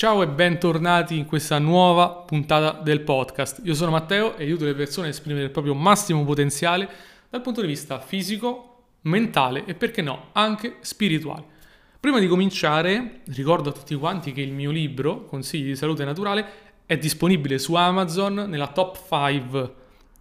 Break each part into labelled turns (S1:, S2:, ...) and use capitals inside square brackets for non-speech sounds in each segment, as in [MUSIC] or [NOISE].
S1: Ciao e bentornati in questa nuova puntata del podcast. Io sono Matteo e aiuto le persone a esprimere il proprio massimo potenziale dal punto di vista fisico, mentale e perché no, anche spirituale. Prima di cominciare, ricordo a tutti quanti che il mio libro, Consigli di salute naturale, è disponibile su Amazon nella top 5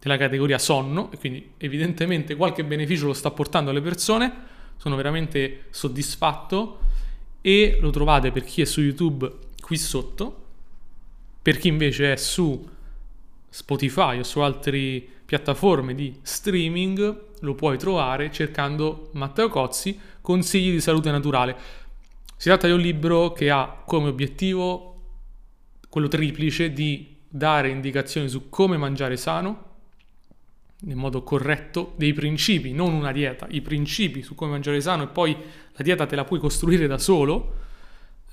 S1: della categoria sonno e quindi evidentemente qualche beneficio lo sta portando alle persone. Sono veramente soddisfatto e lo trovate per chi è su YouTube qui sotto. Per chi invece è su Spotify o su altre piattaforme di streaming, lo puoi trovare cercando Matteo Cozzi, Consigli di salute naturale. Si tratta di un libro che ha come obiettivo quello triplice di dare indicazioni su come mangiare sano, nel modo corretto, dei principi, non una dieta, i principi su come mangiare sano e poi la dieta te la puoi costruire da solo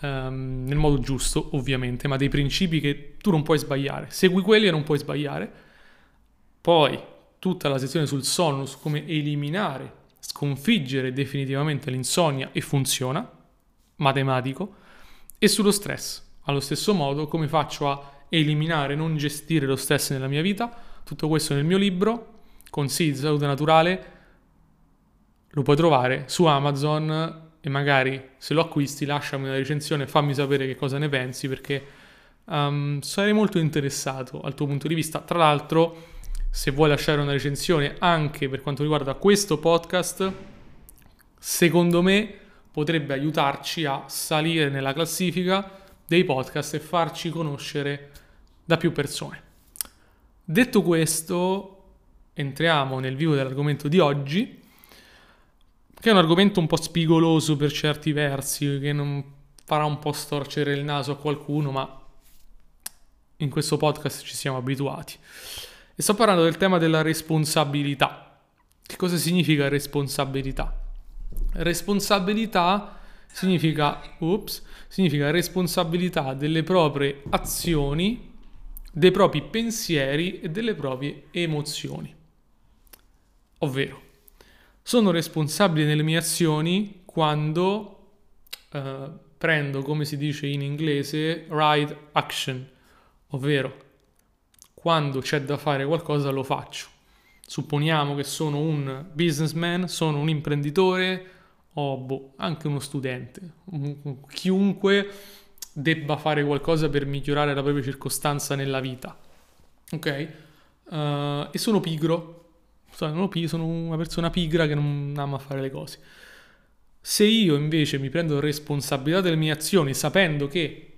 S1: um, nel modo giusto, ovviamente, ma dei principi che tu non puoi sbagliare. Segui quelli e non puoi sbagliare. Poi tutta la sezione sul sonno, su come eliminare, sconfiggere definitivamente l'insonnia e funziona, matematico, e sullo stress. Allo stesso modo, come faccio a eliminare, non gestire lo stress nella mia vita. Tutto questo nel mio libro, Consigli di salute naturale, lo puoi trovare su Amazon e magari se lo acquisti lasciami una recensione e fammi sapere che cosa ne pensi perché um, sarei molto interessato al tuo punto di vista. Tra l'altro, se vuoi lasciare una recensione anche per quanto riguarda questo podcast, secondo me potrebbe aiutarci a salire nella classifica dei podcast e farci conoscere da più persone. Detto questo, entriamo nel vivo dell'argomento di oggi che è un argomento un po' spigoloso per certi versi, che non farà un po' storcere il naso a qualcuno, ma in questo podcast ci siamo abituati. E sto parlando del tema della responsabilità. Che cosa significa responsabilità? Responsabilità significa, ups, significa responsabilità delle proprie azioni, dei propri pensieri e delle proprie emozioni. Ovvero, sono responsabile delle mie azioni quando eh, prendo, come si dice in inglese, right action, ovvero quando c'è da fare qualcosa lo faccio. Supponiamo che sono un businessman, sono un imprenditore o boh, anche uno studente, chiunque debba fare qualcosa per migliorare la propria circostanza nella vita. Ok? Uh, e sono pigro, sono, sono una persona pigra che non ama fare le cose. Se io invece mi prendo responsabilità delle mie azioni sapendo che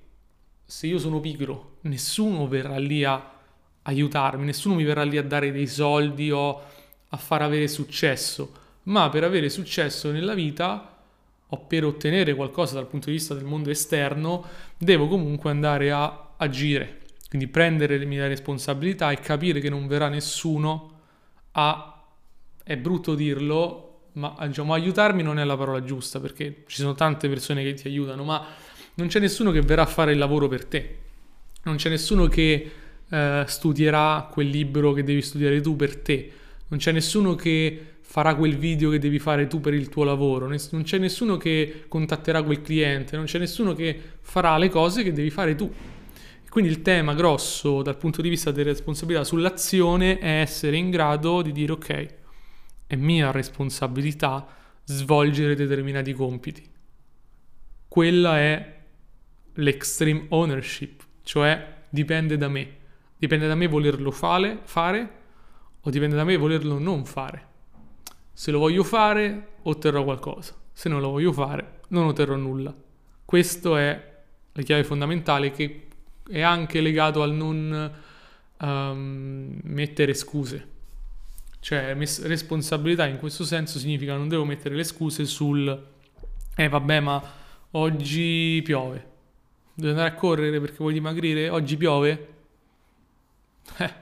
S1: se io sono pigro nessuno verrà lì a aiutarmi, nessuno mi verrà lì a dare dei soldi o a far avere successo, ma per avere successo nella vita o per ottenere qualcosa dal punto di vista del mondo esterno, devo comunque andare a agire. Quindi prendere le mie responsabilità e capire che non verrà nessuno a, è brutto dirlo, ma diciamo, aiutarmi non è la parola giusta perché ci sono tante persone che ti aiutano, ma non c'è nessuno che verrà a fare il lavoro per te. Non c'è nessuno che eh, studierà quel libro che devi studiare tu per te. Non c'è nessuno che farà quel video che devi fare tu per il tuo lavoro. Non c'è nessuno che contatterà quel cliente. Non c'è nessuno che farà le cose che devi fare tu. Quindi il tema grosso dal punto di vista delle responsabilità sull'azione è essere in grado di dire ok, è mia responsabilità svolgere determinati compiti. Quella è l'extreme ownership, cioè dipende da me. Dipende da me volerlo fare, fare o dipende da me volerlo non fare. Se lo voglio fare otterrò qualcosa, se non lo voglio fare non otterrò nulla. Questa è la chiave fondamentale che è anche legato al non um, mettere scuse. Cioè, mes- responsabilità in questo senso significa non devo mettere le scuse sul eh vabbè, ma oggi piove. Devo andare a correre perché vuoi dimagrire? Oggi piove? [LAUGHS] Eh,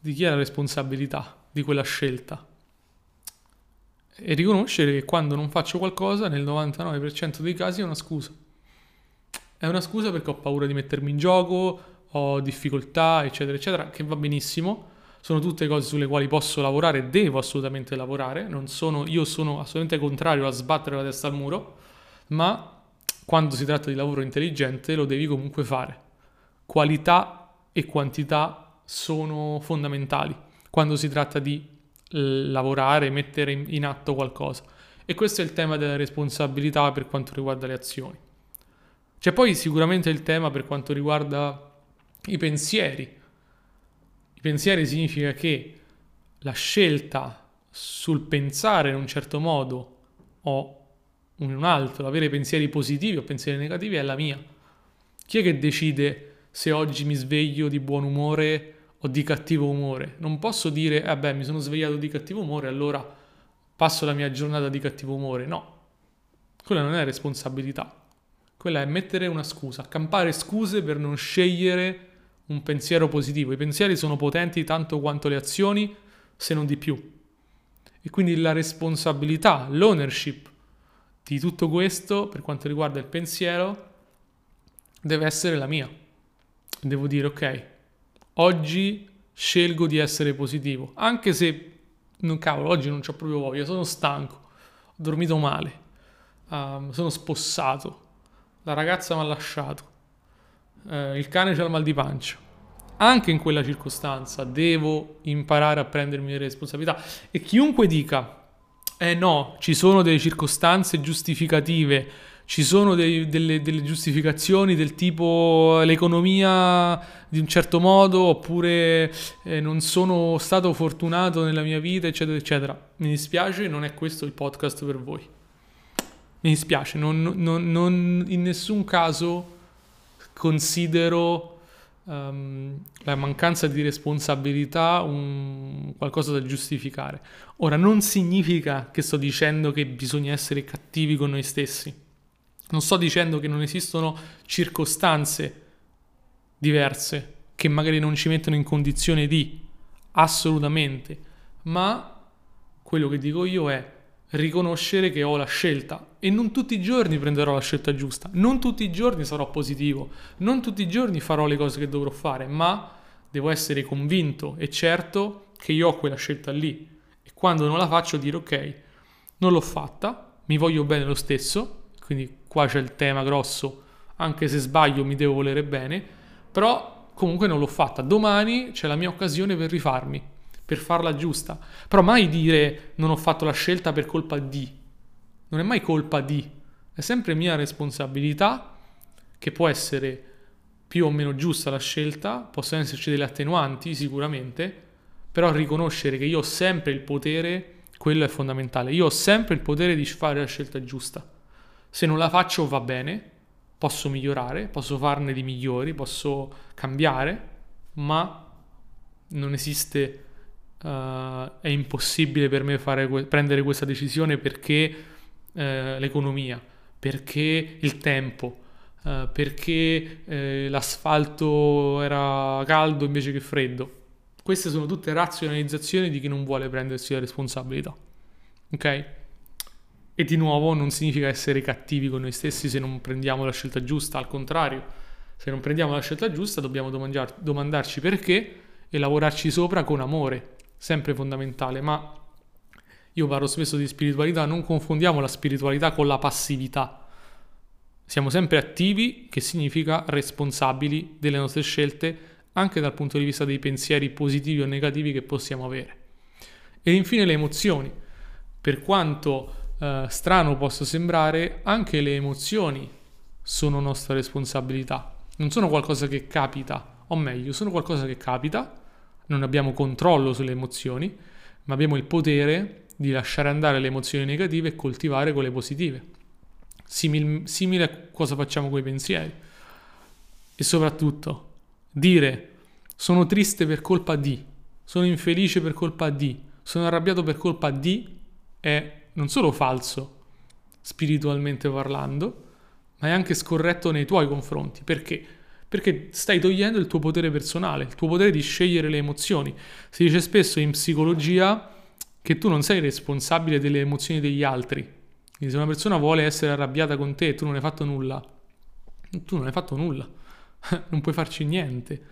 S1: di chi è la responsabilità di quella scelta? E riconoscere che quando non faccio qualcosa, nel 99% dei casi è una scusa. È una scusa perché ho paura di mettermi in gioco, ho difficoltà, eccetera, eccetera, che va benissimo. Sono tutte cose sulle quali posso lavorare, devo assolutamente lavorare. Sono, io sono assolutamente contrario a sbattere la testa al muro, ma quando si tratta di lavoro intelligente lo devi comunque fare. Qualità e quantità sono fondamentali quando si tratta di lavorare, mettere in atto qualcosa. E questo è il tema della responsabilità per quanto riguarda le azioni. C'è poi sicuramente il tema per quanto riguarda i pensieri. I pensieri significa che la scelta sul pensare in un certo modo o in un altro, avere pensieri positivi o pensieri negativi è la mia. Chi è che decide se oggi mi sveglio di buon umore o di cattivo umore? Non posso dire, eh mi sono svegliato di cattivo umore, allora passo la mia giornata di cattivo umore. No, quella non è responsabilità. Quella è mettere una scusa, accampare scuse per non scegliere un pensiero positivo. I pensieri sono potenti tanto quanto le azioni, se non di più. E quindi la responsabilità, l'ownership di tutto questo per quanto riguarda il pensiero deve essere la mia. Devo dire, ok, oggi scelgo di essere positivo, anche se, non cavolo, oggi non ho proprio voglia, sono stanco, ho dormito male, um, sono spossato, la ragazza mi ha lasciato, uh, il cane c'ha il mal di pancia. Anche in quella circostanza devo imparare a prendermi le responsabilità. E chiunque dica eh no, ci sono delle circostanze giustificative, ci sono dei, delle, delle, giustificazioni del tipo l'economia di un certo modo oppure eh, non sono stato fortunato nella mia vita, eccetera, eccetera. Mi dispiace, non è questo il podcast per voi. Mi dispiace, non, non, non in nessun caso considero um, la mancanza di responsabilità un, qualcosa da giustificare. Ora, non significa che sto dicendo che bisogna essere cattivi con noi stessi. Non sto dicendo che non esistono circostanze diverse che magari non ci mettono in condizione di assolutamente, ma quello che dico io è riconoscere che ho la scelta. E non tutti i giorni prenderò la scelta giusta, non tutti i giorni sarò positivo, non tutti i giorni farò le cose che dovrò fare, ma devo essere convinto e certo che io ho quella scelta lì. E quando non la faccio dire ok, non l'ho fatta, mi voglio bene lo stesso, quindi qua c'è il tema grosso, anche se sbaglio mi devo volere bene, però comunque non l'ho fatta, domani c'è la mia occasione per rifarmi per farla giusta. Però mai dire non ho fatto la scelta per colpa di. Non è mai colpa di. È sempre mia responsabilità, che può essere più o meno giusta la scelta, possono esserci delle attenuanti sicuramente, però riconoscere che io ho sempre il potere, quello è fondamentale. Io ho sempre il potere di fare la scelta giusta. Se non la faccio va bene, posso migliorare, posso farne di migliori, posso cambiare, ma non esiste uh, è impossibile per me que- prendere questa decisione perché uh, l'economia, perché il tempo, uh, perché l'asfalto era caldo invece che freddo. Queste sono tutte razionalizzazioni di chi non vuole prendersi la responsabilità. Ok? E di nuovo non significa essere cattivi con noi stessi se non prendiamo la scelta giusta, al contrario, se non prendiamo la scelta giusta dobbiamo domandarci, domandarci perché e lavorarci sopra con amore, sempre fondamentale, ma io parlo spesso di spiritualità, non confondiamo la spiritualità con la passività. Siamo sempre attivi, che significa responsabili delle nostre scelte, anche dal punto di vista dei pensieri positivi o negativi che possiamo avere. Ed infine le emozioni. Per quanto eh, strano possa sembrare, anche le emozioni sono nostra responsabilità. Non sono qualcosa che capita, o meglio, sono qualcosa che capita, non abbiamo controllo sulle emozioni, ma abbiamo il potere di lasciare andare le emozioni negative e coltivare quelle positive. Simil, simile a cosa facciamo con i pensieri. E soprattutto dire sono triste per colpa di, sono infelice per colpa di, sono arrabbiato per colpa di è non solo falso spiritualmente parlando, ma è anche scorretto nei tuoi confronti. Perché? Perché stai togliendo il tuo potere personale, il tuo potere di scegliere le emozioni. Si dice spesso in psicologia che tu non sei responsabile delle emozioni degli altri. Quindi se una persona vuole essere arrabbiata con te e tu non hai fatto nulla, tu non hai fatto nulla, [LAUGHS] non puoi farci niente.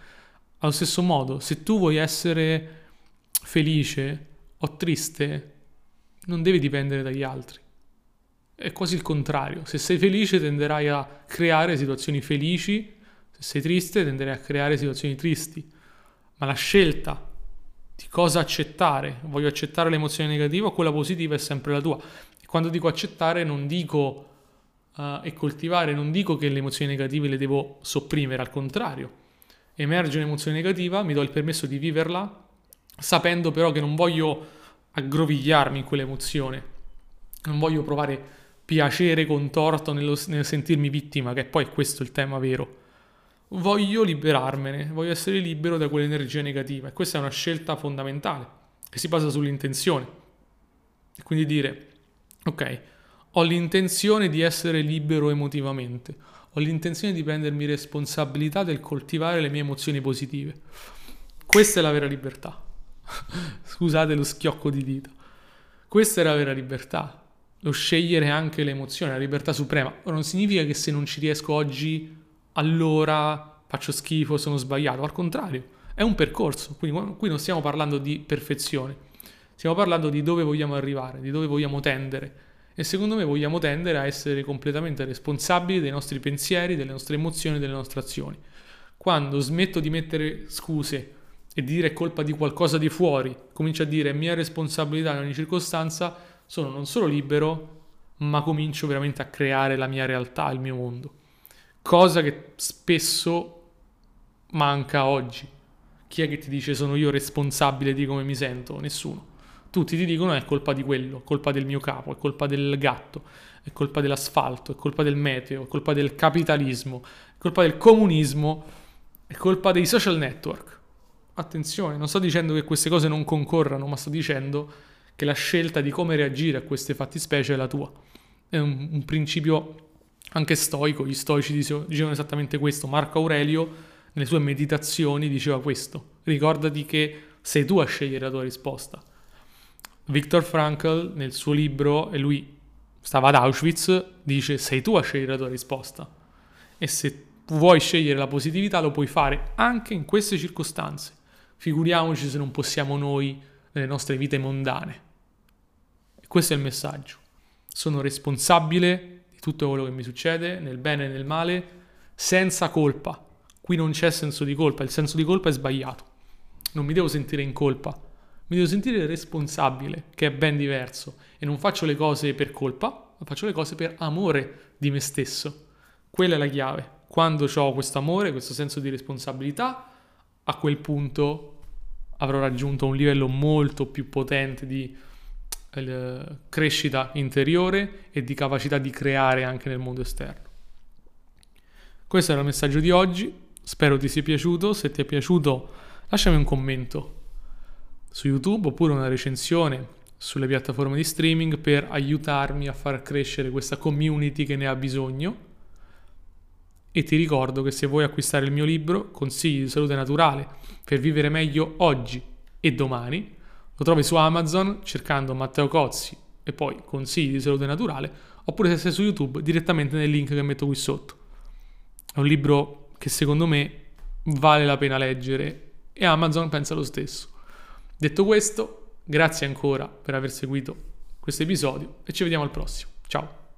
S1: Allo stesso modo, se tu vuoi essere felice o triste, non devi dipendere dagli altri. È quasi il contrario. Se sei felice tenderai a creare situazioni felici, se sei triste tenderai a creare situazioni tristi. Ma la scelta di cosa accettare, voglio accettare l'emozione negativa o quella positiva è sempre la tua. E quando dico accettare non dico uh, e coltivare, non dico che le emozioni negative le devo sopprimere, al contrario. Emerge un'emozione negativa, mi do il permesso di viverla, sapendo però che non voglio aggrovigliarmi in quell'emozione, non voglio provare piacere contorto nello, nel sentirmi vittima, che poi è questo il tema vero. Voglio liberarmene, voglio essere libero da quell'energia negativa e questa è una scelta fondamentale che si basa sull'intenzione. Quindi dire, ok, ho l'intenzione di essere libero emotivamente, ho l'intenzione di prendermi responsabilità del coltivare le mie emozioni positive. Questa è la vera libertà. [LAUGHS] Scusate lo schiocco di dita. Questa è la vera libertà, lo scegliere anche le emozioni, la libertà suprema. non significa che se non ci riesco oggi, allora faccio schifo, sono sbagliato. Al contrario, è un percorso. Quindi qui non stiamo parlando di perfezione, stiamo parlando di dove vogliamo arrivare, di dove vogliamo tendere e secondo me vogliamo tendere a essere completamente responsabili dei nostri pensieri, delle nostre emozioni, delle nostre azioni. Quando smetto di mettere scuse e di dire colpa di qualcosa di fuori, comincio a dire mia responsabilità in ogni circostanza, sono non solo libero, ma comincio veramente a creare la mia realtà, il mio mondo. Cosa che spesso manca oggi. Chi è che ti dice sono io responsabile di come mi sento? Nessuno tutti ti dicono è colpa di quello, colpa del mio capo, è colpa del gatto, è colpa dell'asfalto, è colpa del meteo, è colpa del capitalismo, è colpa del comunismo, è colpa dei social network. Attenzione, non sto dicendo che queste cose non concorrano, ma sto dicendo che la scelta di come reagire a queste fattispecie è la tua. È un, un principio anche stoico, gli stoici dicevano esattamente questo. Marco Aurelio nelle sue meditazioni diceva questo. Ricordati che sei tu a scegliere la tua risposta. Viktor Frankl nel suo libro, e lui stava ad Auschwitz, dice sei tu a scegliere la tua risposta. E se vuoi scegliere la positività lo puoi fare anche in queste circostanze. Figuriamoci se non possiamo noi nelle nostre vite mondane. E questo è il messaggio. Sono responsabile tutto quello che mi succede, nel bene e nel male, senza colpa. Qui non c'è senso di colpa, il senso di colpa è sbagliato. Non mi devo sentire in colpa mi devo sentire responsabile, che è ben diverso, e non faccio le cose per colpa, ma faccio le cose per amore di me stesso. Quella è la chiave. Quando ho questo amore, questo senso di responsabilità, a quel punto avrò raggiunto un livello molto più potente di eh, crescita interiore e di capacità di creare anche nel mondo esterno. Questo era il messaggio di oggi, spero ti sia piaciuto, se ti è piaciuto lasciami un commento su YouTube oppure una recensione sulle piattaforme di streaming per aiutarmi a far crescere questa community che ne ha bisogno. E ti ricordo che se vuoi acquistare il mio libro, Consigli di salute naturale per vivere meglio oggi e domani, lo trovi su Amazon cercando Matteo Cozzi e poi Consigli di salute naturale, oppure se sei su YouTube direttamente nel link che metto qui sotto. È un libro che secondo me vale la pena leggere e Amazon pensa lo stesso. Detto questo, grazie ancora per aver seguito questo episodio e ci vediamo al prossimo. Ciao!